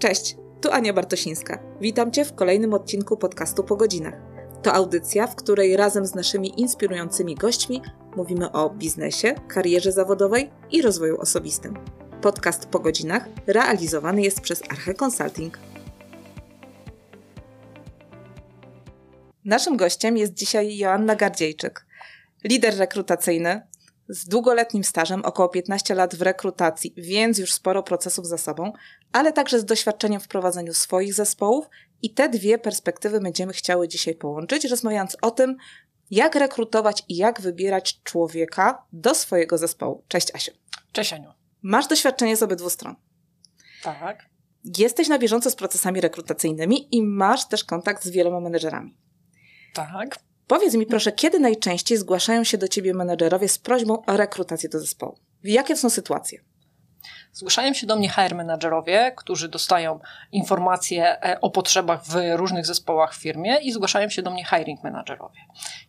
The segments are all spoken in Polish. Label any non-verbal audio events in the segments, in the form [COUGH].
Cześć, tu Ania Bartosińska. Witam Cię w kolejnym odcinku podcastu Po godzinach. To audycja, w której razem z naszymi inspirującymi gośćmi mówimy o biznesie, karierze zawodowej i rozwoju osobistym. Podcast Po godzinach realizowany jest przez Arche Consulting. Naszym gościem jest dzisiaj Joanna Gardziejczyk, lider rekrutacyjny, z długoletnim stażem, około 15 lat w rekrutacji, więc już sporo procesów za sobą, ale także z doświadczeniem w prowadzeniu swoich zespołów i te dwie perspektywy będziemy chciały dzisiaj połączyć, rozmawiając o tym, jak rekrutować i jak wybierać człowieka do swojego zespołu. Cześć Asiu. Cześć Aniu. Masz doświadczenie z obydwu stron. Tak. Jesteś na bieżąco z procesami rekrutacyjnymi i masz też kontakt z wieloma menedżerami. Tak. Powiedz mi proszę, kiedy najczęściej zgłaszają się do ciebie menedżerowie z prośbą o rekrutację do zespołu? Jakie są sytuacje? Zgłaszają się do mnie HR menadżerowie, którzy dostają informacje e, o potrzebach w różnych zespołach w firmie i zgłaszają się do mnie hiring menadżerowie.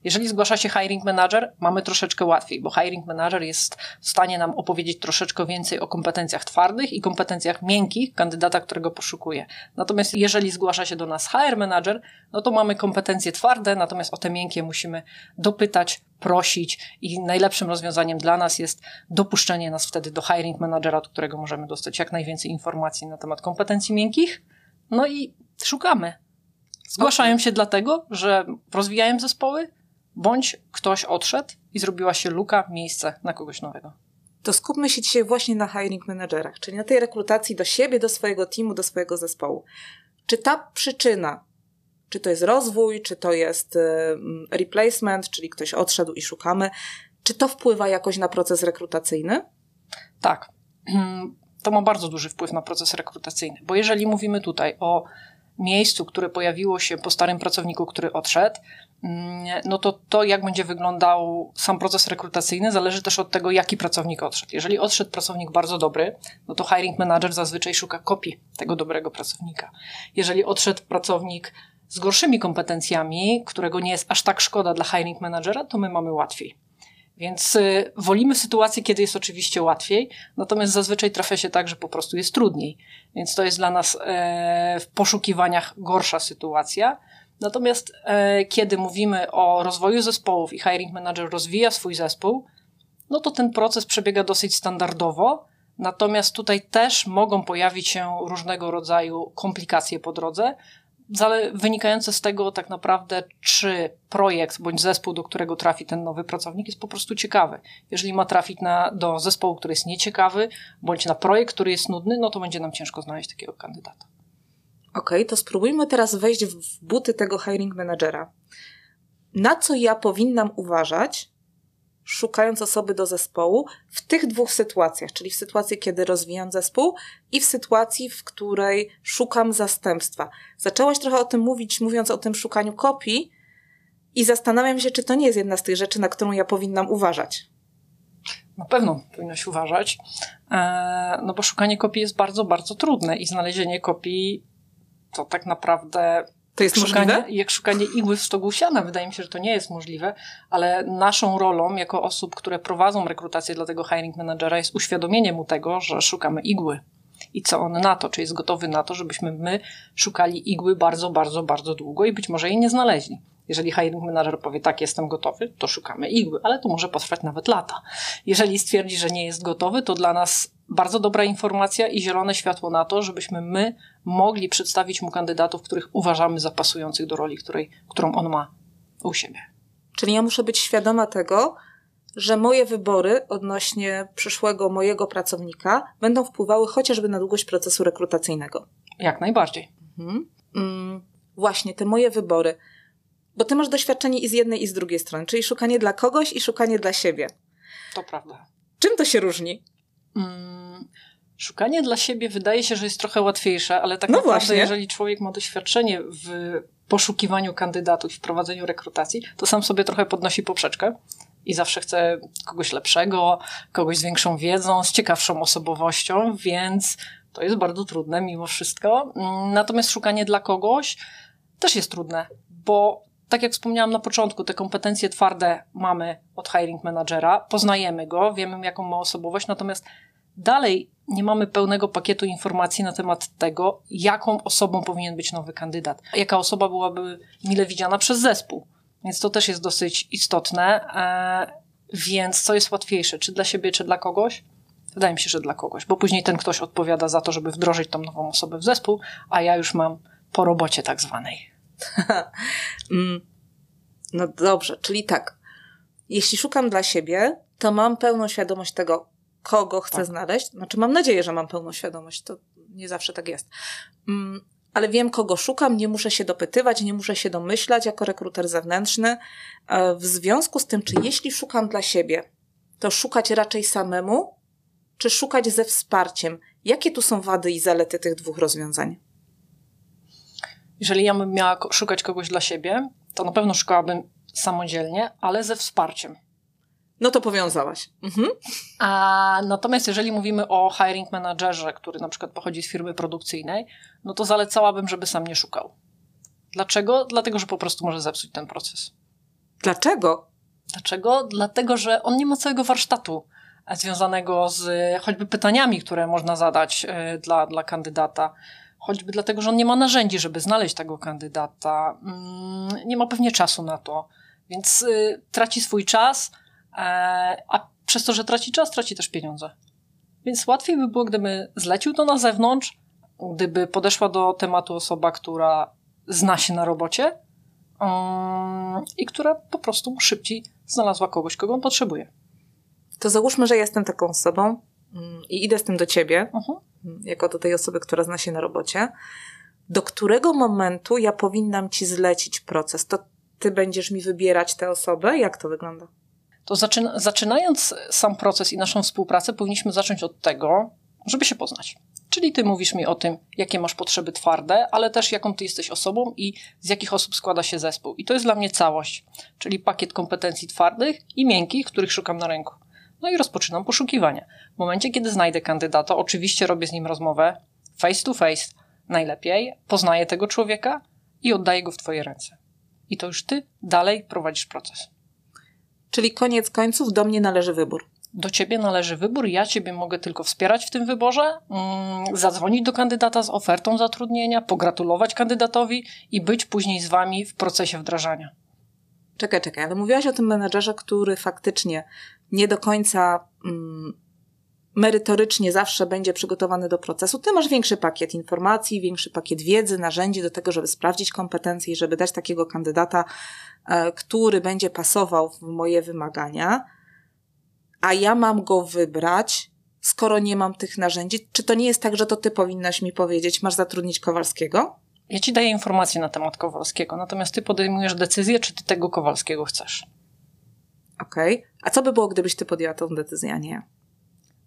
Jeżeli zgłasza się hiring manager, mamy troszeczkę łatwiej, bo hiring manager jest w stanie nam opowiedzieć troszeczkę więcej o kompetencjach twardych i kompetencjach miękkich kandydata, którego poszukuje. Natomiast jeżeli zgłasza się do nas HR manager, no to mamy kompetencje twarde, natomiast o te miękkie musimy dopytać, prosić i najlepszym rozwiązaniem dla nas jest dopuszczenie nas wtedy do hiring managera, od którego możemy dostać jak najwięcej informacji na temat kompetencji miękkich. No i szukamy. Zgłaszają się dlatego, że rozwijają zespoły, bądź ktoś odszedł i zrobiła się luka, miejsce na kogoś nowego. To skupmy się dzisiaj właśnie na hiring managerach, czyli na tej rekrutacji do siebie, do swojego teamu, do swojego zespołu. Czy ta przyczyna czy to jest rozwój, czy to jest replacement, czyli ktoś odszedł i szukamy. Czy to wpływa jakoś na proces rekrutacyjny? Tak. [CLEARS THROAT] To ma bardzo duży wpływ na proces rekrutacyjny, bo jeżeli mówimy tutaj o miejscu, które pojawiło się po starym pracowniku, który odszedł, no to to, jak będzie wyglądał sam proces rekrutacyjny, zależy też od tego, jaki pracownik odszedł. Jeżeli odszedł pracownik bardzo dobry, no to hiring manager zazwyczaj szuka kopii tego dobrego pracownika. Jeżeli odszedł pracownik z gorszymi kompetencjami, którego nie jest aż tak szkoda dla hiring managera, to my mamy łatwiej. Więc y, wolimy sytuację, kiedy jest oczywiście łatwiej, natomiast zazwyczaj trafia się tak, że po prostu jest trudniej. Więc to jest dla nas e, w poszukiwaniach gorsza sytuacja. Natomiast e, kiedy mówimy o rozwoju zespołów i hiring manager rozwija swój zespół, no to ten proces przebiega dosyć standardowo. Natomiast tutaj też mogą pojawić się różnego rodzaju komplikacje po drodze, wynikające z tego tak naprawdę, czy projekt bądź zespół, do którego trafi ten nowy pracownik, jest po prostu ciekawy. Jeżeli ma trafić na, do zespołu, który jest nieciekawy, bądź na projekt, który jest nudny, no to będzie nam ciężko znaleźć takiego kandydata. Okej, okay, to spróbujmy teraz wejść w buty tego hiring managera. Na co ja powinnam uważać, szukając osoby do zespołu w tych dwóch sytuacjach, czyli w sytuacji, kiedy rozwijam zespół i w sytuacji, w której szukam zastępstwa. Zaczęłaś trochę o tym mówić, mówiąc o tym szukaniu kopii i zastanawiam się, czy to nie jest jedna z tych rzeczy, na którą ja powinnam uważać. Na pewno powinnaś uważać, e, no bo szukanie kopii jest bardzo, bardzo trudne i znalezienie kopii to tak naprawdę to jest szukanie, możliwe? Jak szukanie igły w stogu siana. Wydaje mi się, że to nie jest możliwe, ale naszą rolą jako osób, które prowadzą rekrutację dla tego hiring managera jest uświadomienie mu tego, że szukamy igły. I co on na to? Czy jest gotowy na to, żebyśmy my szukali igły bardzo, bardzo, bardzo długo i być może jej nie znaleźli. Jeżeli hiring manager powie tak, jestem gotowy, to szukamy igły, ale to może potrwać nawet lata. Jeżeli stwierdzi, że nie jest gotowy, to dla nas bardzo dobra informacja i zielone światło na to, żebyśmy my mogli przedstawić mu kandydatów, których uważamy za pasujących do roli, której, którą on ma u siebie. Czyli ja muszę być świadoma tego, że moje wybory odnośnie przyszłego mojego pracownika będą wpływały chociażby na długość procesu rekrutacyjnego. Jak najbardziej. Mhm. Mm, właśnie, te moje wybory. Bo ty masz doświadczenie i z jednej, i z drugiej strony, czyli szukanie dla kogoś i szukanie dla siebie. To prawda. Czym to się różni? Mm, szukanie dla siebie wydaje się, że jest trochę łatwiejsze, ale tak no naprawdę, właśnie. jeżeli człowiek ma doświadczenie w poszukiwaniu kandydatów, w prowadzeniu rekrutacji, to sam sobie trochę podnosi poprzeczkę i zawsze chce kogoś lepszego, kogoś z większą wiedzą, z ciekawszą osobowością, więc to jest bardzo trudne mimo wszystko. Mm, natomiast szukanie dla kogoś też jest trudne, bo tak jak wspomniałam na początku, te kompetencje twarde mamy od hiring managera, poznajemy go, wiemy jaką ma osobowość, natomiast dalej nie mamy pełnego pakietu informacji na temat tego, jaką osobą powinien być nowy kandydat, jaka osoba byłaby mile widziana przez zespół. Więc to też jest dosyć istotne. E, więc co jest łatwiejsze, czy dla siebie, czy dla kogoś? Wydaje mi się, że dla kogoś, bo później ten ktoś odpowiada za to, żeby wdrożyć tą nową osobę w zespół, a ja już mam po robocie tak zwanej. [LAUGHS] Mm. no dobrze, czyli tak. Jeśli szukam dla siebie, to mam pełną świadomość tego, kogo chcę tak. znaleźć. Znaczy, mam nadzieję, że mam pełną świadomość. To nie zawsze tak jest. Mm, ale wiem, kogo szukam, nie muszę się dopytywać, nie muszę się domyślać jako rekruter zewnętrzny. E, w związku z tym, czy jeśli szukam dla siebie, to szukać raczej samemu, czy szukać ze wsparciem? Jakie tu są wady i zalety tych dwóch rozwiązań? Jeżeli ja bym miała szukać kogoś dla siebie, to na pewno szukałabym samodzielnie, ale ze wsparciem. No to powiązałaś. Mhm. A natomiast jeżeli mówimy o hiring managerze, który na przykład pochodzi z firmy produkcyjnej, no to zalecałabym, żeby sam nie szukał. Dlaczego? Dlatego, że po prostu może zepsuć ten proces. Dlaczego? Dlaczego? Dlatego, że on nie ma całego warsztatu związanego z choćby pytaniami, które można zadać e, dla, dla kandydata. Choćby dlatego, że on nie ma narzędzi, żeby znaleźć tego kandydata. Mm, nie ma pewnie czasu na to. Więc y, traci swój czas, e, a przez to, że traci czas, traci też pieniądze. Więc łatwiej by było, gdyby zlecił to na zewnątrz, gdyby podeszła do tematu osoba, która zna się na robocie um, i która po prostu szybciej znalazła kogoś, kogo on potrzebuje. To załóżmy, że jestem taką osobą i idę z tym do ciebie, uh-huh. jako do tej osoby, która zna się na robocie. Do którego momentu ja powinnam ci zlecić proces? To ty będziesz mi wybierać tę osobę? Jak to wygląda? To zaczyna, zaczynając sam proces i naszą współpracę, powinniśmy zacząć od tego, żeby się poznać. Czyli ty mówisz mi o tym, jakie masz potrzeby twarde, ale też jaką ty jesteś osobą i z jakich osób składa się zespół. I to jest dla mnie całość, czyli pakiet kompetencji twardych i miękkich, których szukam na rynku. No i rozpoczynam poszukiwania. W momencie, kiedy znajdę kandydata, oczywiście robię z nim rozmowę face to face, najlepiej, poznaję tego człowieka i oddaję go w twoje ręce. I to już ty dalej prowadzisz proces. Czyli koniec końców do mnie należy wybór do ciebie należy wybór, ja ciebie mogę tylko wspierać w tym wyborze, mm, zadzwonić do kandydata z ofertą zatrudnienia, pogratulować kandydatowi i być później z wami w procesie wdrażania. Czekaj, czekaj, ale mówiłaś o tym menedżerze, który faktycznie nie do końca mm, merytorycznie zawsze będzie przygotowany do procesu. Ty masz większy pakiet informacji, większy pakiet wiedzy, narzędzi do tego, żeby sprawdzić kompetencje i żeby dać takiego kandydata, e, który będzie pasował w moje wymagania a ja mam go wybrać, skoro nie mam tych narzędzi? Czy to nie jest tak, że to ty powinnaś mi powiedzieć, masz zatrudnić Kowalskiego? Ja ci daję informacje na temat Kowalskiego, natomiast ty podejmujesz decyzję, czy ty tego Kowalskiego chcesz. Okej. Okay. A co by było, gdybyś ty podjęła tą decyzję, a nie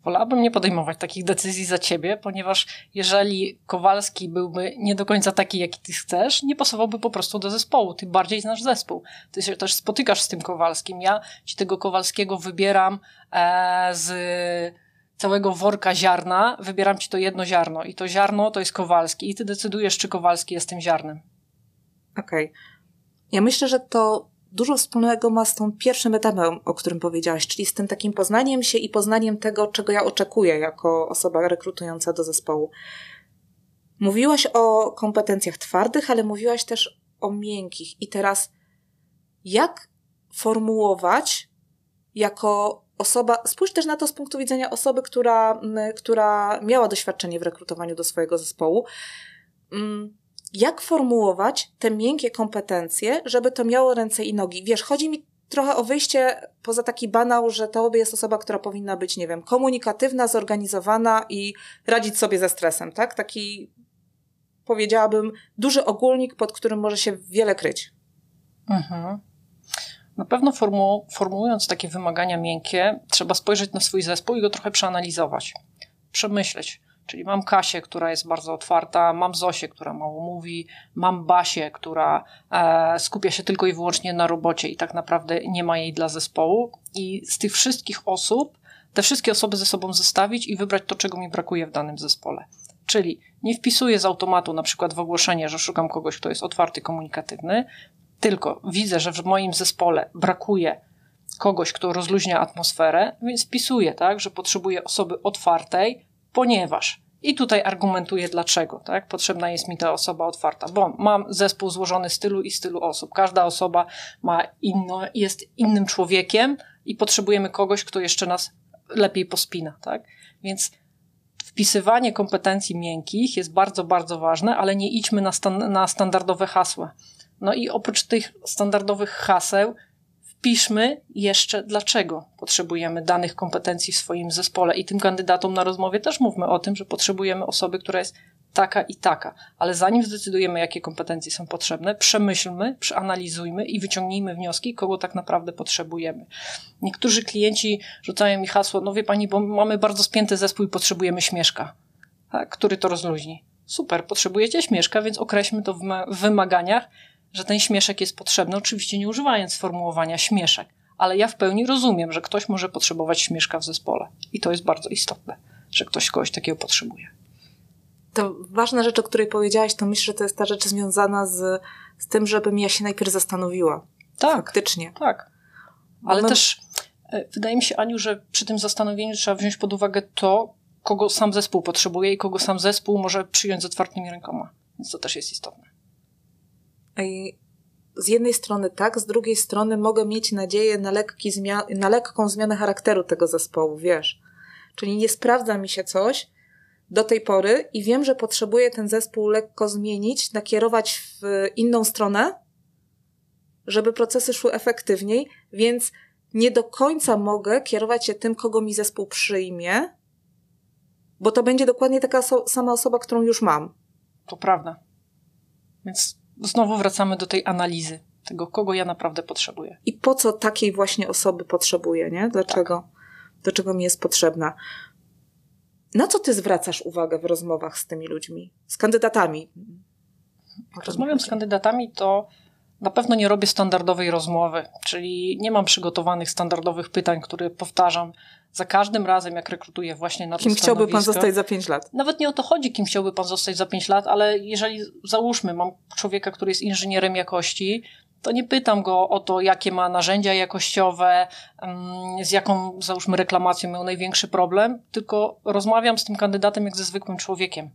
Wolałabym nie podejmować takich decyzji za ciebie, ponieważ jeżeli Kowalski byłby nie do końca taki, jaki ty chcesz, nie pasowałby po prostu do zespołu. Ty bardziej znasz zespół. Ty się też spotykasz z tym Kowalskim. Ja ci tego Kowalskiego wybieram e, z całego worka ziarna, wybieram ci to jedno ziarno i to ziarno to jest Kowalski i ty decydujesz, czy Kowalski jest tym ziarnem. Okej. Okay. Ja myślę, że to dużo wspólnego ma z tą pierwszym etapem, o którym powiedziałaś, czyli z tym takim poznaniem się i poznaniem tego, czego ja oczekuję jako osoba rekrutująca do zespołu. Mówiłaś o kompetencjach twardych, ale mówiłaś też o miękkich. I teraz, jak formułować jako osoba, spójrz też na to z punktu widzenia osoby, która, która miała doświadczenie w rekrutowaniu do swojego zespołu. Mm, jak formułować te miękkie kompetencje, żeby to miało ręce i nogi. Wiesz, chodzi mi trochę o wyjście poza taki banał, że to jest osoba, która powinna być, nie wiem, komunikatywna, zorganizowana i radzić sobie ze stresem, tak? Taki, powiedziałabym, duży ogólnik, pod którym może się wiele kryć. Mhm. Na pewno formu formułując takie wymagania miękkie, trzeba spojrzeć na swój zespół i go trochę przeanalizować, przemyśleć Czyli mam Kasię, która jest bardzo otwarta, mam Zosię, która mało mówi, mam Basię, która e, skupia się tylko i wyłącznie na robocie i tak naprawdę nie ma jej dla zespołu. I z tych wszystkich osób, te wszystkie osoby ze sobą zestawić i wybrać to, czego mi brakuje w danym zespole. Czyli nie wpisuję z automatu na przykład w ogłoszenie, że szukam kogoś, kto jest otwarty, komunikatywny, tylko widzę, że w moim zespole brakuje kogoś, kto rozluźnia atmosferę, więc wpisuję, tak, że potrzebuję osoby otwartej, ponieważ i tutaj argumentuję dlaczego, tak? Potrzebna jest mi ta osoba otwarta, bo mam zespół złożony z tylu i z tylu osób. Każda osoba ma inno, jest innym człowiekiem i potrzebujemy kogoś, kto jeszcze nas lepiej pospina, tak? Więc wpisywanie kompetencji miękkich jest bardzo, bardzo ważne, ale nie idźmy na, stan na standardowe hasła. No i oprócz tych standardowych haseł, wpiszmy jeszcze, dlaczego potrzebujemy danych kompetencji w swoim zespole. I tym kandydatom na rozmowie też mówmy o tym, że potrzebujemy osoby, która jest taka i taka. Ale zanim zdecydujemy, jakie kompetencje są potrzebne, przemyślmy, przeanalizujmy i wyciągnijmy wnioski, kogo tak naprawdę potrzebujemy. Niektórzy klienci rzucają mi hasło, no wie pani, bo mamy bardzo spięty zespół i potrzebujemy śmieszka, tak, który to rozluźni. Super, potrzebujecie śmieszka, więc określmy to w wymaganiach, że ten śmieszek jest potrzebny, oczywiście nie używając sformułowania śmieszek, ale ja w pełni rozumiem, że ktoś może potrzebować śmieszka w zespole. I to jest bardzo istotne, że ktoś kogoś takiego potrzebuje. To ważna rzecz, o której powiedziałaś, to myślę, że to jest ta rzecz związana z, z tym, żebym ja się najpierw zastanowiła. Tak. Faktycznie. Tak. Ale my... też e, wydaje mi się, Aniu, że przy tym zastanowieniu trzeba wziąć pod uwagę to, kogo sam zespół potrzebuje i kogo sam zespół może przyjąć z otwartymi rękoma. Więc to też jest istotne. I z jednej strony tak, z drugiej strony mogę mieć nadzieję na, lekki na lekką zmianę charakteru tego zespołu, wiesz. Czyli nie sprawdza mi się coś do tej pory i wiem, że potrzebuję ten zespół lekko zmienić, nakierować w inną stronę, żeby procesy szły efektywniej, więc nie do końca mogę kierować się tym, kogo mi zespół przyjmie, bo to będzie dokładnie taka so- sama osoba, którą już mam. To prawda. Więc znowu wracamy do tej analizy tego, kogo ja naprawdę potrzebuję. I po co takiej właśnie osoby potrzebuję, nie? Dlaczego, tak. dlaczego mi jest potrzebna? Na co ty zwracasz uwagę w rozmowach z tymi ludźmi, z kandydatami? Jak rozmawiam z kandydatami, to na pewno nie robię standardowej rozmowy, czyli nie mam przygotowanych standardowych pytań, które powtarzam za każdym razem, jak rekrutuję właśnie na to Kim chciałby pan zostać za 5 lat? Nawet nie o to chodzi, kim chciałby pan zostać za 5 lat, ale jeżeli załóżmy, mam człowieka, który jest inżynierem jakości, to nie pytam go o to, jakie ma narzędzia jakościowe, z jaką, załóżmy, reklamacją miał największy problem, tylko rozmawiam z tym kandydatem jak ze zwykłym człowiekiem.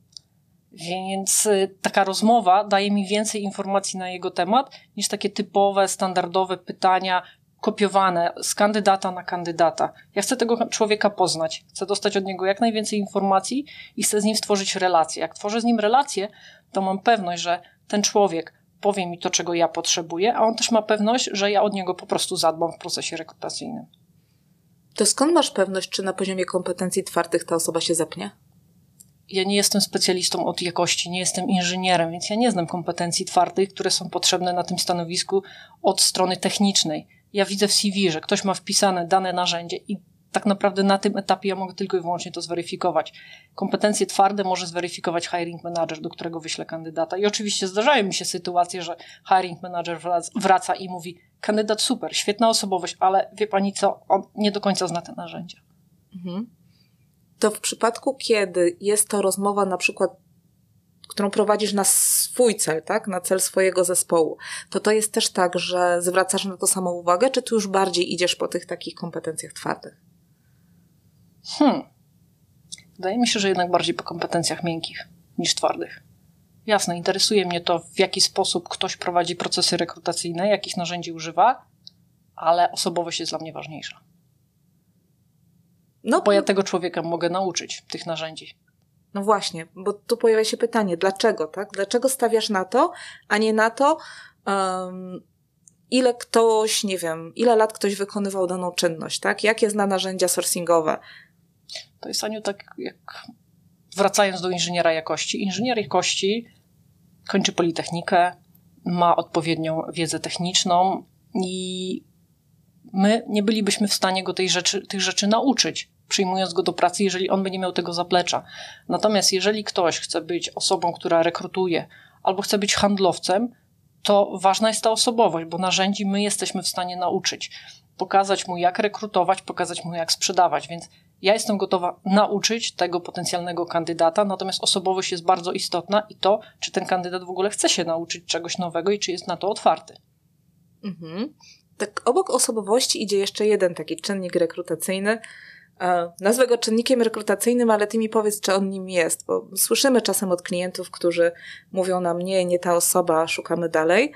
Więc y, taka rozmowa daje mi więcej informacji na jego temat niż takie typowe, standardowe pytania kopiowane z kandydata na kandydata. Ja chcę tego człowieka poznać, chcę dostać od niego jak najwięcej informacji i chcę z nim stworzyć relację. Jak tworzę z nim relację, to mam pewność, że ten człowiek powie mi to, czego ja potrzebuję, a on też ma pewność, że ja od niego po prostu zadbam w procesie rekrutacyjnym. To skąd masz pewność, czy na poziomie kompetencji twardych ta osoba się zepnie? Ja nie jestem specjalistą od jakości, nie jestem inżynierem, więc ja nie znam kompetencji twardych, które są potrzebne na tym stanowisku od strony technicznej. Ja widzę w CV, że ktoś ma wpisane dane narzędzie i tak naprawdę na tym etapie ja mogę tylko i wyłącznie to zweryfikować. Kompetencje twarde może zweryfikować hiring manager, do którego wyślę kandydata. I oczywiście zdarzają mi się sytuacje, że hiring manager wraca i mówi: kandydat super, świetna osobowość, ale wie pani co, on nie do końca zna te narzędzia. Mhm to w przypadku, kiedy jest to rozmowa na przykład którą prowadzisz na swój cel, tak? Na cel swojego zespołu. To to jest też tak, że zwracasz na to samą uwagę, czy tu już bardziej idziesz po tych takich kompetencjach twardych? Hmm. Wydaje mi się, że jednak bardziej po kompetencjach miękkich niż twardych. Jasne, interesuje mnie to, w jaki sposób ktoś prowadzi procesy rekrutacyjne, jakich narzędzi używa, ale osobowość jest dla mnie ważniejsza. No, bo ja tego człowieka mogę nauczyć tych narzędzi. No właśnie, bo tu pojawia się pytanie, dlaczego, tak? Dlaczego stawiasz na to, a nie na to, um, ile ktoś, nie wiem, ile lat ktoś wykonywał daną czynność, tak? Jakie zna narzędzia sourcingowe? To jest, Aniu, tak jak wracając do inżyniera jakości. Inżynier jakości kończy politechnikę, ma odpowiednią wiedzę techniczną i my nie bylibyśmy w stanie go tej rzeczy, tych rzeczy nauczyć, przyjmując go do pracy, jeżeli on by nie miał tego zaplecza. Natomiast jeżeli ktoś chce być osobą, która rekrutuje, albo chce być handlowcem, to ważna jest ta osobowość, bo narzędzi my jesteśmy w stanie nauczyć. Pokazać mu, jak rekrutować, pokazać mu, jak sprzedawać. Więc ja jestem gotowa nauczyć tego potencjalnego kandydata, natomiast osobowość jest bardzo istotna i to, czy ten kandydat w ogóle chce się nauczyć czegoś nowego i czy jest na to otwarty. Mhm tak obok osobowości idzie jeszcze jeden taki czynnik rekrutacyjny, E, nazwę go czynnikiem rekrutacyjnym, ale ty mi powiedz, czy on nim jest, bo słyszymy czasem od klientów, którzy mówią nam, nie, nie ta osoba, szukamy dalej.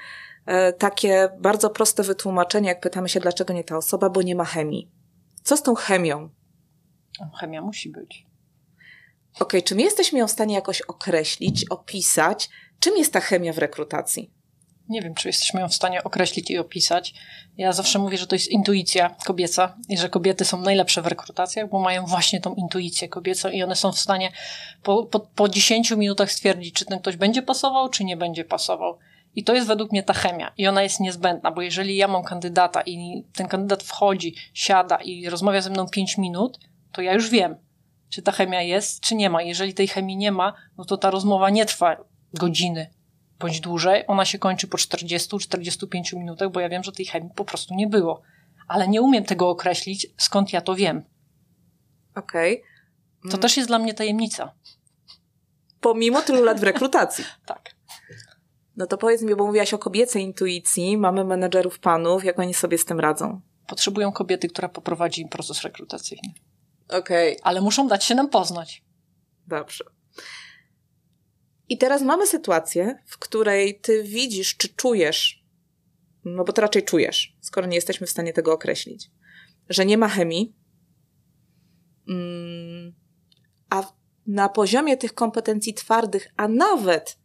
E, takie bardzo proste wytłumaczenie, jak pytamy się, dlaczego nie ta osoba, bo nie ma chemii. Co z tą chemią? Chemia musi być. Okej, okay, czy my jesteśmy ją w stanie jakoś określić, opisać? Czym jest ta chemia w rekrutacji? Nie wiem, czy jesteśmy ją w stanie określić i opisać. Ja zawsze mówię, że to jest intuicja kobieca i że kobiety są najlepsze w rekrutacjach, bo mają właśnie tą intuicję kobiecą i one są w stanie po, po, po 10 minutach stwierdzić, czy ten ktoś będzie pasował, czy nie będzie pasował. I to jest według mnie ta chemia. I ona jest niezbędna, bo jeżeli ja mam kandydata i ten kandydat wchodzi, siada i rozmawia ze mną 5 minut, to ja już wiem, czy ta chemia jest, czy nie ma. Jeżeli tej chemii nie ma, no to ta rozmowa nie trwa godziny bądź dłużej. Ona się kończy po 40-45 minutach, bo ja wiem, że tej chemii po prostu nie było. Ale nie umiem tego określić, skąd ja to wiem. Okej. Okay. To też jest dla mnie tajemnica. Pomimo tylu lat w rekrutacji. [LAUGHS] tak. No to powiedz mi, bo mówiłaś o kobiecej intuicji, mamy menedżerów panów, jak oni sobie z tym radzą? Potrzebują kobiety, która poprowadzi im proces rekrutacyjny. Okej. Okay. Ale muszą dać się nam poznać. Dobrze. I teraz mamy sytuację, w której ty widzisz, czy czujesz, no bo to raczej czujesz, skoro nie jesteśmy w stanie tego określić, że nie ma chemii, mm, a na poziomie tych kompetencji twardych, a nawet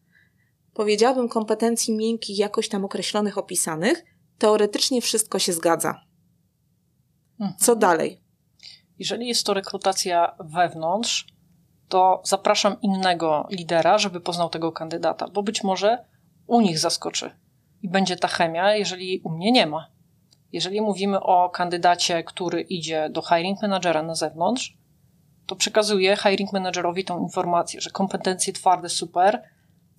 powiedziałabym kompetencji miękkich, jakoś tam określonych, opisanych, teoretycznie wszystko się zgadza. Mhm. Co dalej? Jeżeli jest to rekrutacja wewnątrz, to zapraszam innego lidera, żeby poznał tego kandydata, bo być może u nich zaskoczy i będzie ta chemia, jeżeli u mnie nie ma. Jeżeli mówimy o kandydacie, który idzie do hiring managera na zewnątrz, to przekazuję hiring managerowi tą informację, że kompetencje twarde super,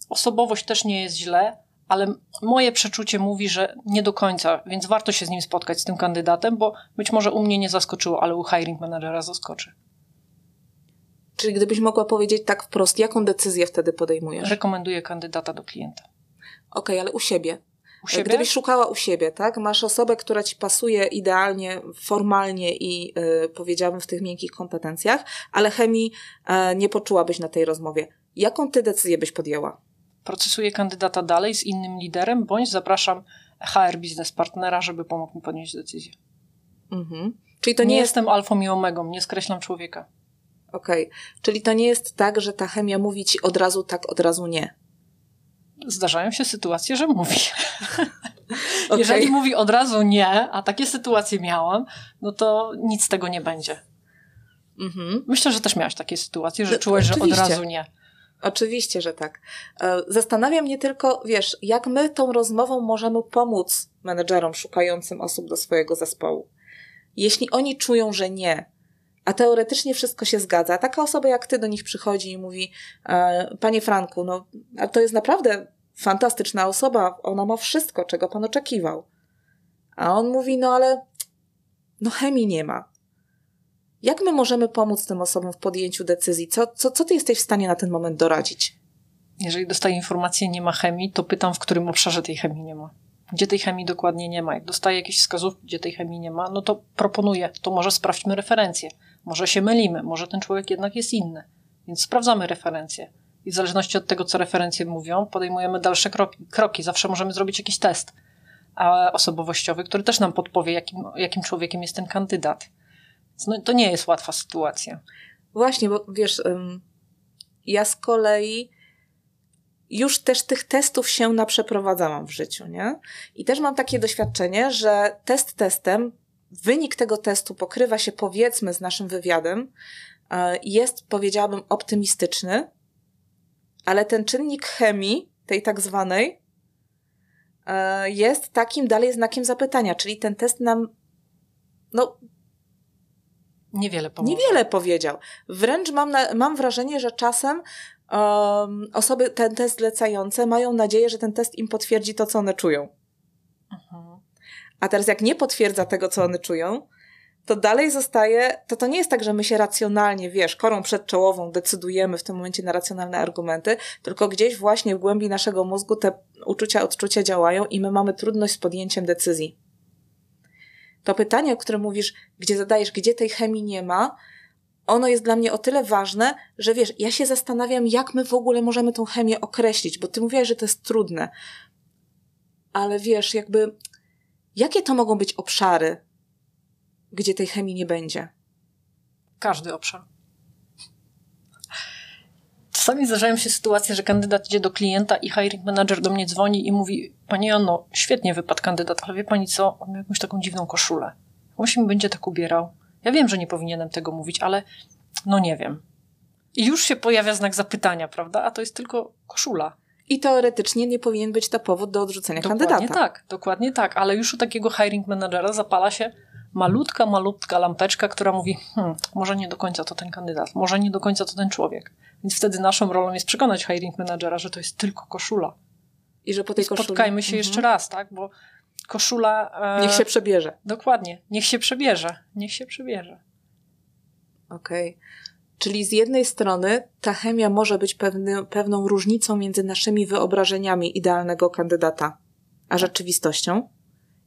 osobowość też nie jest źle, ale moje przeczucie mówi, że nie do końca, więc warto się z nim spotkać, z tym kandydatem, bo być może u mnie nie zaskoczyło, ale u hiring managera zaskoczy. Czyli gdybyś mogła powiedzieć tak wprost, jaką decyzję wtedy podejmujesz? Rekomenduję kandydata do klienta. Okej, okay, ale u siebie. U siebie? Gdybyś szukała u siebie, tak? Masz osobę, która ci pasuje idealnie, formalnie i yy, powiedziałabym w tych miękkich kompetencjach, ale chemii yy, nie poczułabyś na tej rozmowie. Jaką ty decyzję byś podjęła? Procesuję kandydata dalej z innym liderem, bądź zapraszam HR biznes partnera, żeby pomógł mi podjąć decyzję. Mhm. Czyli to nie, nie jest... jestem alfą i omegą, nie skreślam człowieka. Okej. Okay. Czyli to nie jest tak, że ta chemia mówi ci od razu tak, od razu nie. Zdarzają się sytuacje, że mówi. [LAUGHS] okay. Jeżeli mówi od razu nie, a takie sytuacje miałam, no to nic z tego nie będzie. Mhm. Myślę, że też miałaś takie sytuacje, że no, czułeś, że od razu nie. Oczywiście, że tak. E, zastanawia mnie tylko, wiesz, jak my tą rozmową możemy pomóc menedżerom szukającym osób do swojego zespołu. Jeśli oni czują, że nie, a teoretycznie wszystko się zgadza. Taka osoba jak ty do nich przychodzi i mówi, e, panie Franku, no, to jest naprawdę fantastyczna osoba, ona ma wszystko, czego pan oczekiwał. A on mówi, no ale no chemii nie ma. Jak my możemy pomóc tym osobom w podjęciu decyzji? Co, co, co ty jesteś w stanie na ten moment doradzić? Jeżeli dostaję informację, nie ma chemii, to pytam, w którym obszarze tej chemii nie ma gdzie tej chemii dokładnie nie ma. Jak dostaję jakieś wskazówki, gdzie tej chemii nie ma, no to proponuję, to może sprawdźmy referencje. Może się mylimy, może ten człowiek jednak jest inny. Więc sprawdzamy referencje. I w zależności od tego, co referencje mówią, podejmujemy dalsze kroki. kroki. Zawsze możemy zrobić jakiś test osobowościowy, który też nam podpowie, jakim, jakim człowiekiem jest ten kandydat. No, to nie jest łatwa sytuacja. Właśnie, bo wiesz, ja z kolei już też tych testów się naprzeprowadzałam w życiu, nie? I też mam takie doświadczenie, że test testem, wynik tego testu pokrywa się powiedzmy z naszym wywiadem, e, jest, powiedziałabym, optymistyczny, ale ten czynnik chemii, tej tak zwanej, e, jest takim dalej znakiem zapytania, czyli ten test nam, no, Niewiele powiedział. Niewiele powiedział. Wręcz mam, na, mam wrażenie, że czasem um, osoby ten test zlecające mają nadzieję, że ten test im potwierdzi to, co one czują. A teraz jak nie potwierdza tego, co one czują, to dalej zostaje, to to nie jest tak, że my się racjonalnie, wiesz, korą przedczołową decydujemy w tym momencie na racjonalne argumenty, tylko gdzieś właśnie w głębi naszego mózgu te uczucia, odczucia działają i my mamy trudność z podjęciem decyzji To pytanie, o którym mówisz, gdzie zadajesz, gdzie tej chemii nie ma, ono jest dla mnie o tyle ważne, że wiesz, ja się zastanawiam, jak my w ogóle możemy tą chemię określić, bo ty mówiłaś, że to jest trudne. Ale wiesz, jakby, jakie to mogą być obszary, gdzie tej chemii nie będzie? Każdy obszar. Czasami zdarzają się sytuacje, że kandydat idzie do klienta i hiring manager do mnie dzwoni i mówi: Pani Jono, świetnie wypadł kandydat, ale wie pani co? On ma jakąś taką dziwną koszulę. On się będzie tak ubierał. Ja wiem, że nie powinienem tego mówić, ale no nie wiem. I już się pojawia znak zapytania, prawda? A to jest tylko koszula. I teoretycznie nie powinien być to powód do odrzucenia dokładnie kandydata. tak, dokładnie tak. Ale już u takiego hiring managera zapala się malutka, malutka lampeczka, która mówi, hmm, może nie do końca to ten kandydat, może nie do końca to ten człowiek. Więc wtedy naszą rolą jest przekonać hiring managera, że to jest tylko koszula. I że po tej I spotkajmy się koszuli... jeszcze Mhm. raz, tak? Bo koszula... E, Niech się przebierze. Dokładnie. Niech się przebierze. Niech się przebierze. Okej. Czyli z jednej strony ta chemia może być pewny, pewną różnicą między naszymi wyobrażeniami idealnego kandydata a rzeczywistością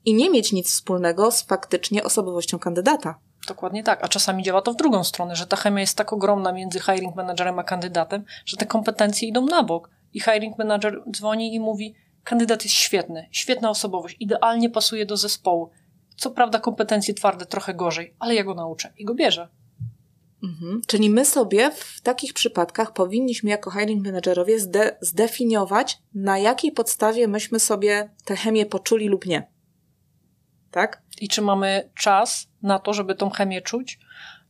i nie mieć nic wspólnego z faktycznie osobowością kandydata. Dokładnie tak. A czasami działa to w drugą stronę, że ta chemia jest tak ogromna między hiring managerem a kandydatem, że te kompetencje idą na bok. I hiring manager dzwoni i mówi: Kandydat jest świetny, świetna osobowość, idealnie pasuje do zespołu. Co prawda, kompetencje twarde trochę gorzej, ale ja go nauczę i go bierze. Mhm. Czyli my sobie w takich przypadkach powinniśmy jako hiring managerowie zde- zdefiniować, na jakiej podstawie myśmy sobie tę chemię poczuli lub nie. Tak? I czy mamy czas na to, żeby tą chemię czuć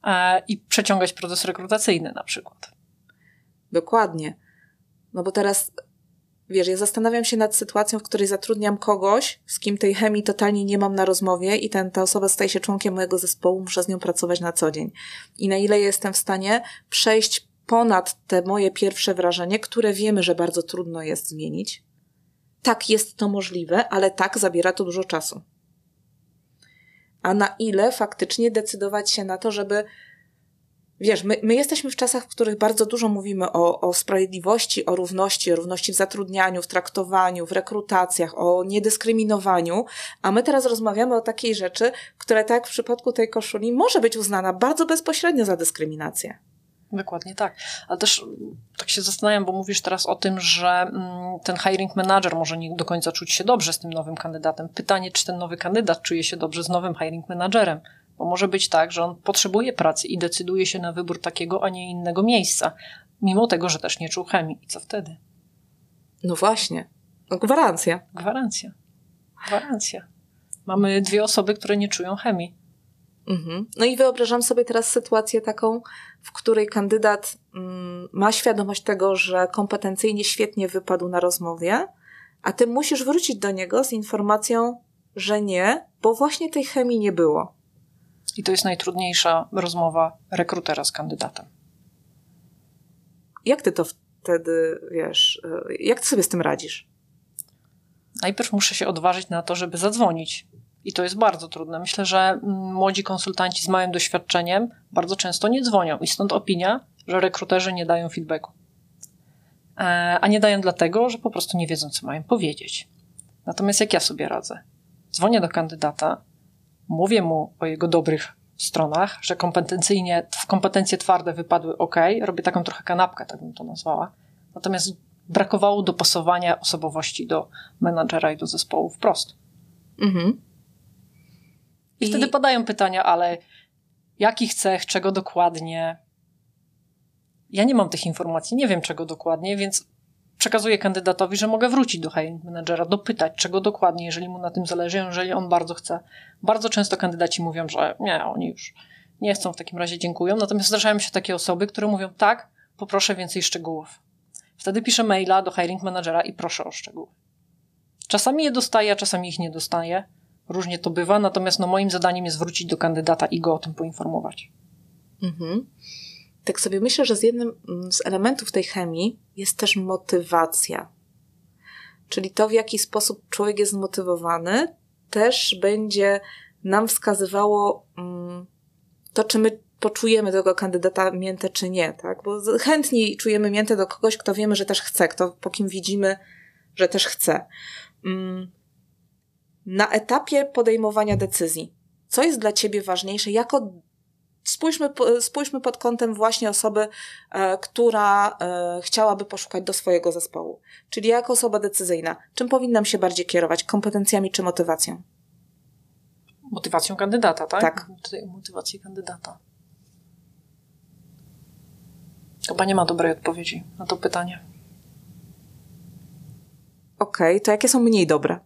e, i przeciągać proces rekrutacyjny na przykład. Dokładnie. No bo teraz, wiesz, ja zastanawiam się nad sytuacją, w której zatrudniam kogoś, z kim tej chemii totalnie nie mam na rozmowie i ten, ta osoba staje się członkiem mojego zespołu, muszę z nią pracować na co dzień. I na ile jestem w stanie przejść ponad te moje pierwsze wrażenie, które wiemy, że bardzo trudno jest zmienić. Tak, jest to możliwe, ale tak, zabiera to dużo czasu. A na ile faktycznie decydować się na to, żeby Wiesz, my, my jesteśmy w czasach, w których bardzo dużo mówimy o, o sprawiedliwości, o równości, o równości w zatrudnianiu, w traktowaniu, w rekrutacjach, o niedyskryminowaniu, a my teraz rozmawiamy o takiej rzeczy, która tak w przypadku tej koszuli może być uznana bardzo bezpośrednio za dyskryminację. Dokładnie tak. Ale też mm, tak się zastanawiam, bo mówisz teraz o tym, że mm, ten hiring manager może nie do końca czuć się dobrze z tym nowym kandydatem. Pytanie, czy ten nowy kandydat czuje się dobrze z nowym hiring managerem. Bo może być tak, że on potrzebuje pracy i decyduje się na wybór takiego, a nie innego miejsca, mimo tego, że też nie czuł chemii. I co wtedy? No właśnie. No, gwarancja. Gwarancja. Gwarancja. Mamy dwie osoby, które nie czują chemii. Mhm. No i wyobrażam sobie teraz sytuację taką, w której kandydat mm, ma świadomość tego, że kompetencyjnie świetnie wypadł na rozmowie, a ty musisz wrócić do niego z informacją, że nie, bo właśnie tej chemii nie było. I to jest najtrudniejsza rozmowa rekrutera z kandydatem. Jak ty to wtedy, wiesz, y, jak ty sobie z tym radzisz? Najpierw muszę się odważyć na to, żeby zadzwonić. I to jest bardzo trudne. Myślę, że mm, młodzi konsultanci z małym doświadczeniem bardzo często nie dzwonią i stąd opinia, że rekruterzy nie dają feedbacku. E, A nie dają dlatego, że po prostu nie wiedzą, co mają powiedzieć. Natomiast jak ja sobie radzę? Dzwonię do kandydata, mówię mu o jego dobrych stronach, że kompetencyjnie, kompetencje twarde wypadły ok, robię taką trochę kanapkę, tak bym to nazwała. Natomiast brakowało dopasowania osobowości do menadżera i do zespołu wprost. Mhm. I, wtedy padają pytania, ale jakich cech, czego dokładnie? Ja nie mam tych informacji, nie wiem czego dokładnie, więc przekazuję kandydatowi, że mogę wrócić do hiring managera, dopytać czego dokładnie, jeżeli mu na tym zależy, jeżeli on bardzo chce. Bardzo często kandydaci mówią, że nie, oni już nie chcą, w takim razie dziękują. Natomiast zdarzają się takie osoby, które mówią tak, poproszę więcej szczegółów. Wtedy piszę maila do hiring managera i proszę o szczegóły. Czasami je dostaję, a czasami ich nie dostaję. Różnie to bywa, natomiast no, moim zadaniem jest wrócić do kandydata i go o tym poinformować. Mhm. Tak sobie myślę, że z jednym z elementów tej chemii jest też motywacja. Czyli to, w jaki sposób człowiek jest zmotywowany, też będzie nam wskazywało mm, to, czy my poczujemy tego kandydata miętę, czy nie, tak? Bo chętniej czujemy miętę do kogoś, kto wiemy, że też chce, kto, po kim widzimy, że też chce. Mm. Na etapie podejmowania decyzji, co jest dla ciebie ważniejsze jako Spójrzmy, spójrzmy pod kątem właśnie osoby, e, która e, chciałaby poszukać do swojego zespołu. Czyli jako osoba decyzyjna, czym powinnam się bardziej kierować? Kompetencjami czy motywacją? Motywacją kandydata, tak? Tak. Motywacją kandydata. Chyba nie ma dobrej odpowiedzi na to pytanie. Okej, okay, to jakie są mniej dobre?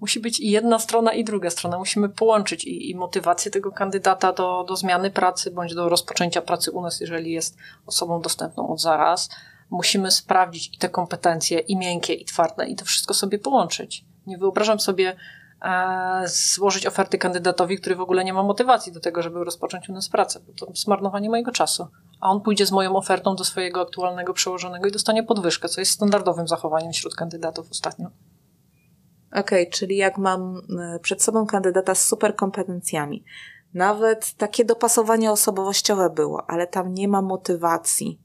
Musi być i jedna strona, i druga strona. Musimy połączyć i, i motywację tego kandydata do, do zmiany pracy, bądź do rozpoczęcia pracy u nas, jeżeli jest osobą dostępną od zaraz. Musimy sprawdzić i te kompetencje, i miękkie, i twarde, i to wszystko sobie połączyć. Nie wyobrażam sobie e, złożyć oferty kandydatowi, który w ogóle nie ma motywacji do tego, żeby rozpocząć u nas pracę. Bo to zmarnowanie mojego czasu. A on pójdzie z moją ofertą do swojego aktualnego przełożonego i dostanie podwyżkę, co jest standardowym zachowaniem wśród kandydatów ostatnio. Okej, okay, czyli jak mam e, przed sobą kandydata z super kompetencjami, nawet takie dopasowanie osobowościowe było, ale tam nie ma motywacji.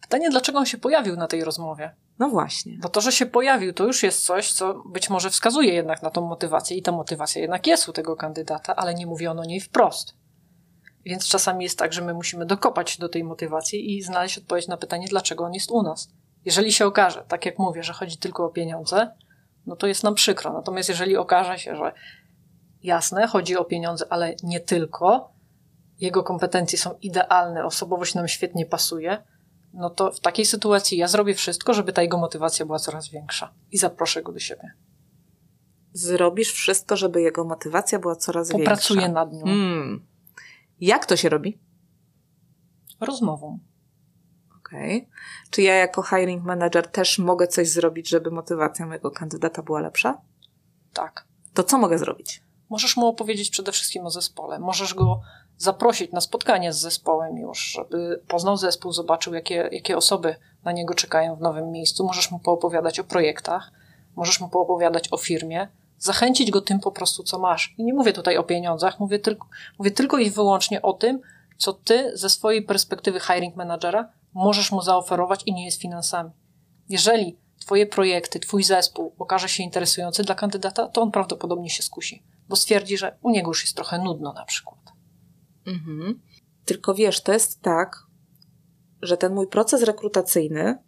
Pytanie, dlaczego on się pojawił na tej rozmowie? No właśnie. Bo to, że się pojawił, to już jest coś, co być może wskazuje jednak na tą motywację i ta motywacja jednak jest u tego kandydata, ale nie mówi on o niej wprost. Więc czasami jest tak, że my musimy dokopać się do tej motywacji i znaleźć odpowiedź na pytanie, dlaczego on jest u nas. Jeżeli się okaże, tak jak mówię, że chodzi tylko o pieniądze, no to jest nam przykro. Natomiast jeżeli okaże się, że jasne, chodzi o pieniądze, ale nie tylko, jego kompetencje są idealne, osobowość nam świetnie pasuje, no to w takiej sytuacji ja zrobię wszystko, żeby ta jego motywacja była coraz większa i zaproszę go do siebie. Zrobisz wszystko, żeby jego motywacja była coraz Popracuję większa. Popracuję nad nią. Hmm. Jak to się robi? Rozmową. Okay. Czy ja jako hiring manager też mogę coś zrobić, żeby motywacja mojego kandydata była lepsza? Tak. To co mogę zrobić? Możesz mu opowiedzieć przede wszystkim o zespole. Możesz go zaprosić na spotkanie z zespołem już, żeby poznał zespół, zobaczył, jakie, jakie osoby na niego czekają w nowym miejscu. Możesz mu poopowiadać o projektach, możesz mu poopowiadać o firmie, zachęcić go tym po prostu, co masz. I nie mówię tutaj o pieniądzach, mówię tylko, mówię tylko i wyłącznie o tym, co ty ze swojej perspektywy hiring managera możesz mu zaoferować i nie jest finansami. Jeżeli twoje projekty, twój zespół okaże się interesujący dla kandydata, to on prawdopodobnie się skusi, bo stwierdzi, że u niego już jest trochę nudno na przykład. Mhm. Tylko wiesz, to jest tak, że ten mój proces rekrutacyjny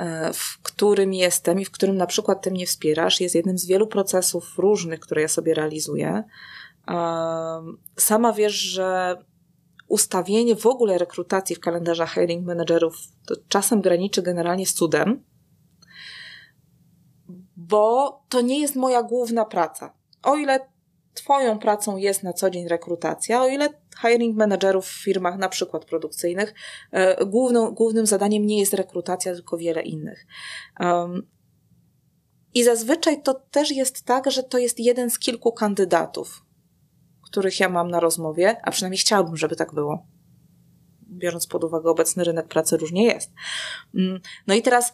E, w którym jestem i w którym na przykład ty mnie wspierasz, jest jednym z wielu procesów różnych, które ja sobie realizuję. Sama wiesz, że ustawienie w ogóle rekrutacji w kalendarzach hiring managerów to czasem graniczy generalnie z cudem, bo to nie jest moja główna praca. O ile Twoją pracą jest na co dzień rekrutacja, o ile hiring managerów w firmach na przykład produkcyjnych e, główną, głównym zadaniem nie jest rekrutacja, tylko wiele innych. Um, I zazwyczaj to też jest tak, że to jest jeden z kilku kandydatów, których ja mam na rozmowie, a przynajmniej chciałabym, żeby tak było. Biorąc pod uwagę obecny rynek pracy, różnie jest. Mm, no i teraz,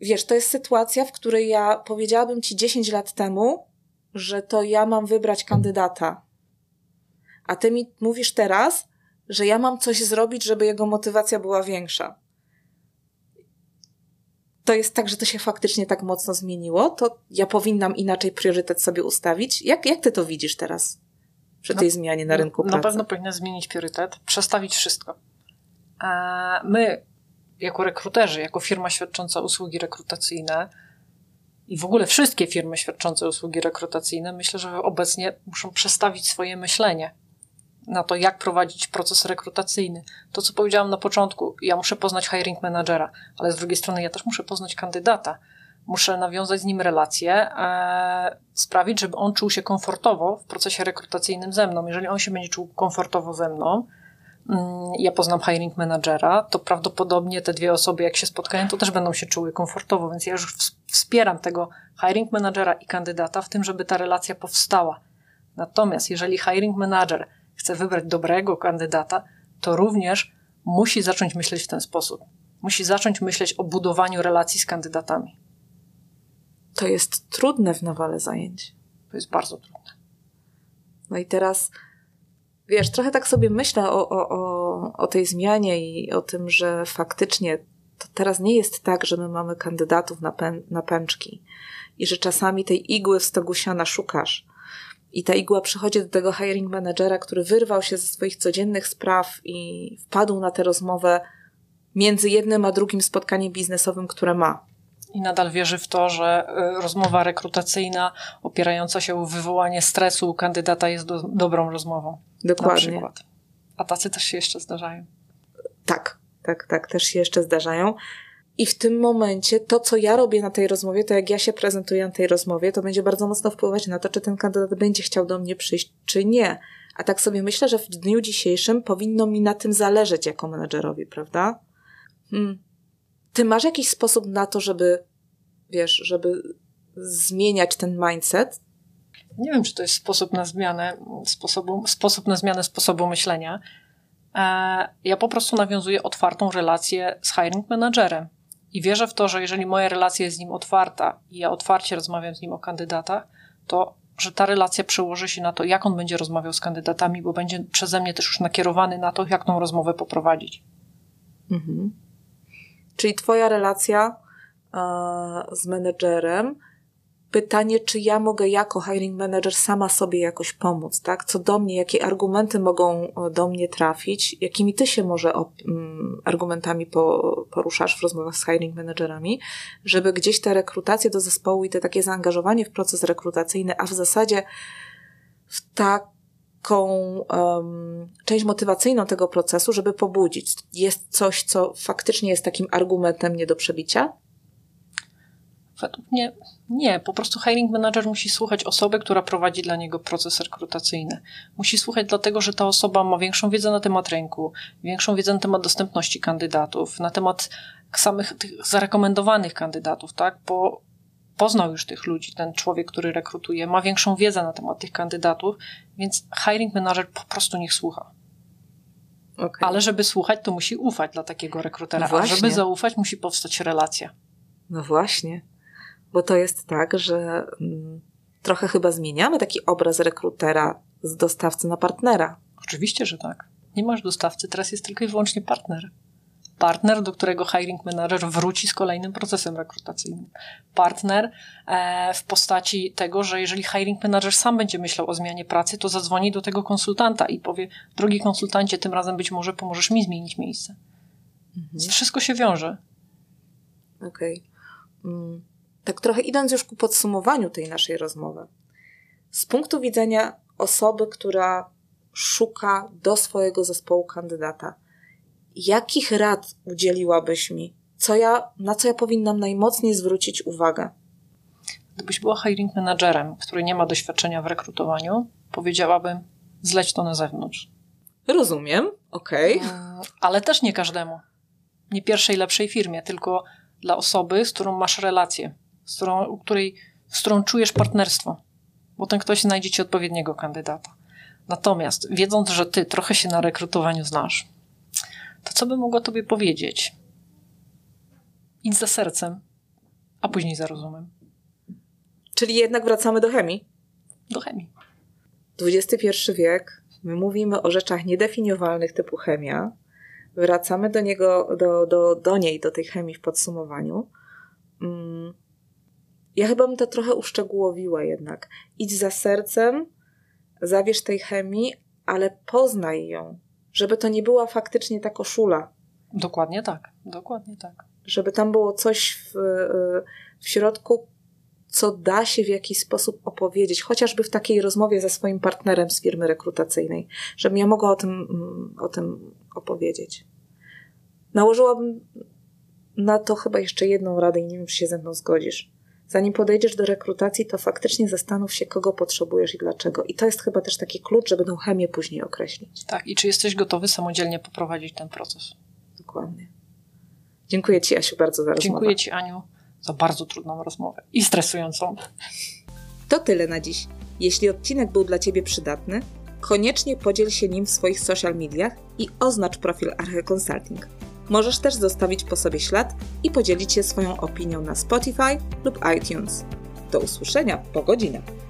wiesz, to jest sytuacja, w której ja powiedziałabym ci 10 lat temu, że to ja mam wybrać kandydata. A ty mi mówisz teraz, że ja mam coś zrobić, żeby jego motywacja była większa. To jest tak, że to się faktycznie tak mocno zmieniło, to ja powinnam inaczej priorytet sobie ustawić. Jak, jak ty to widzisz teraz przy tej no, zmianie na rynku pracy? Na pewno powinna zmienić priorytet, przestawić wszystko. A my, jako rekruterzy, jako firma świadcząca usługi rekrutacyjne, i w ogóle wszystkie firmy świadczące usługi rekrutacyjne, myślę, że obecnie muszą przestawić swoje myślenie na to, jak prowadzić proces rekrutacyjny. To, co powiedziałam na początku, ja muszę poznać hiring managera, ale z drugiej strony ja też muszę poznać kandydata. Muszę nawiązać z nim relacje, e, sprawić, żeby on czuł się komfortowo w procesie rekrutacyjnym ze mną. Jeżeli on się będzie czuł komfortowo ze mną, Mm, ja poznam hiring managera, to prawdopodobnie te dwie osoby, jak się spotkają, to też będą się czuły komfortowo, więc ja już wspieram tego hiring managera i kandydata w tym, żeby ta relacja powstała. Natomiast jeżeli hiring manager chce wybrać dobrego kandydata, to również musi zacząć myśleć w ten sposób. Musi zacząć myśleć o budowaniu relacji z kandydatami. To jest trudne w nawale zajęć. To jest bardzo trudne. No i teraz Wiesz, trochę tak sobie myślę o, o, o, o tej zmianie i o tym, że faktycznie to teraz nie jest tak, że my mamy kandydatów na, pę, na pęczki i że czasami tej igły w stogu siana szukasz I ta igła przychodzi do tego hiring managera, który wyrwał się ze swoich codziennych spraw i wpadł na tę rozmowę między jednym a drugim spotkaniem biznesowym, które ma. I nadal wierzy w to, że y, rozmowa rekrutacyjna opierająca się o wywołanie stresu u kandydata jest do, dobrą rozmową. Dokładnie. A tacy też się jeszcze zdarzają. Tak, tak, tak, też się jeszcze zdarzają. I w tym momencie to, co ja robię na tej rozmowie, to jak ja się prezentuję na tej rozmowie, to będzie bardzo mocno wpływać na to, czy ten kandydat będzie chciał do mnie przyjść, czy nie. A tak sobie myślę, że w dniu dzisiejszym powinno mi na tym zależeć jako menedżerowi, prawda? Hmm. Ty masz jakiś sposób na to, żeby, wiesz, żeby zmieniać ten mindset? Nie wiem, czy to jest sposób na zmianę sposobu, sposób na zmianę sposobu myślenia. E, ja po prostu nawiązuję otwartą relację z hiring managerem. I wierzę w to, że jeżeli moja relacja jest z nim otwarta i ja otwarcie rozmawiam z nim o kandydatach, to że ta relacja przełoży się na to, jak on będzie rozmawiał z kandydatami, bo będzie przeze mnie też już nakierowany na to, jak tą rozmowę poprowadzić. Mhm. Czyli Twoja relacja e, z menedżerem. Pytanie, czy ja mogę jako hiring manager sama sobie jakoś pomóc, tak? Co do mnie, jakie argumenty mogą do mnie trafić, jakimi ty się może mm, argumentami po, poruszasz w rozmowach z hiring managerami, żeby gdzieś te rekrutacje do zespołu i te takie zaangażowanie w proces rekrutacyjny, a w zasadzie w taką um, część motywacyjną tego procesu, żeby pobudzić. Jest coś, co faktycznie jest takim argumentem nie do przebicia? Według mnie nie, po prostu hiring manager musi słuchać osoby, która prowadzi dla niego proces rekrutacyjny. Musi słuchać dlatego, że ta osoba ma większą wiedzę na temat rynku, większą wiedzę na temat dostępności kandydatów, na temat samych tych zarekomendowanych kandydatów, tak? Bo poznał już tych ludzi, ten człowiek, który rekrutuje, ma większą wiedzę na temat tych kandydatów, więc hiring manager po prostu niech słucha. Okay. Ale żeby słuchać, to musi ufać dla takiego rekrutera. No a żeby zaufać, musi powstać relacja. No właśnie bo to jest tak, że mm, trochę chyba zmieniamy taki obraz rekrutera z dostawcy na partnera. Oczywiście, że tak. Nie masz dostawcy, teraz jest tylko i wyłącznie partner. Partner, do którego hiring manager wróci z kolejnym procesem rekrutacyjnym. Partner e, w postaci tego, że jeżeli hiring manager sam będzie myślał o zmianie pracy, to zadzwoni do tego konsultanta i powie: Drogi konsultancie, tym razem być może pomożesz mi zmienić miejsce. Mhm. Wszystko się wiąże. Okej. Okay. Mm tak trochę idąc już ku podsumowaniu tej naszej rozmowy, z punktu widzenia osoby, która szuka do swojego zespołu kandydata, jakich rad udzieliłabyś mi? Co ja, na co ja powinnam najmocniej zwrócić uwagę? Gdybyś była hiring managerem, który nie ma doświadczenia w rekrutowaniu, powiedziałabym, zleć to na zewnątrz. Rozumiem, okej. Okay. Mm, ale też nie każdemu. Nie pierwszej lepszej firmie, tylko dla osoby, z którą masz relację z którą, której, z którą czujesz partnerstwo, bo ten ktoś znajdzie ci odpowiedniego kandydata. Natomiast wiedząc, że ty trochę się na rekrutowaniu znasz, to co by mogła tobie powiedzieć? Idź za sercem, a później za rozumem. Czyli jednak wracamy do chemii? Do chemii. XXI wiek, my mówimy o rzeczach niedefiniowalnych typu chemia, wracamy do niego, do, do, do niej, do tej chemii w podsumowaniu. Mm, ja chyba bym to trochę uszczegółowiła jednak. Idź za sercem, zabierz tej chemii, ale poznaj ją, żeby to nie była faktycznie ta koszula. Dokładnie tak, dokładnie tak. Żeby tam było coś w, w środku, co da się w jakiś sposób opowiedzieć, chociażby w takiej rozmowie ze swoim partnerem z firmy rekrutacyjnej, żebym ja mogła o tym, o tym opowiedzieć. Nałożyłabym na to chyba jeszcze jedną radę i nie wiem, czy się ze mną zgodzisz zanim podejdziesz do rekrutacji, to faktycznie zastanów się, kogo potrzebujesz i dlaczego. I to jest chyba też taki klucz, żeby tą chemię później określić. Tak, i czy jesteś gotowy samodzielnie poprowadzić ten proces. Dokładnie. Dziękuję Ci, Asiu, bardzo za rozmowę. Dziękuję Ci, Aniu, za bardzo trudną rozmowę i stresującą. To tyle na dziś. Jeśli odcinek był dla Ciebie przydatny, koniecznie podziel się nim w swoich social mediach i oznacz profil Arche Consulting. Możesz też zostawić po sobie ślad i podzielić się swoją opinią na Spotify lub iTunes. Do usłyszenia po godzinach.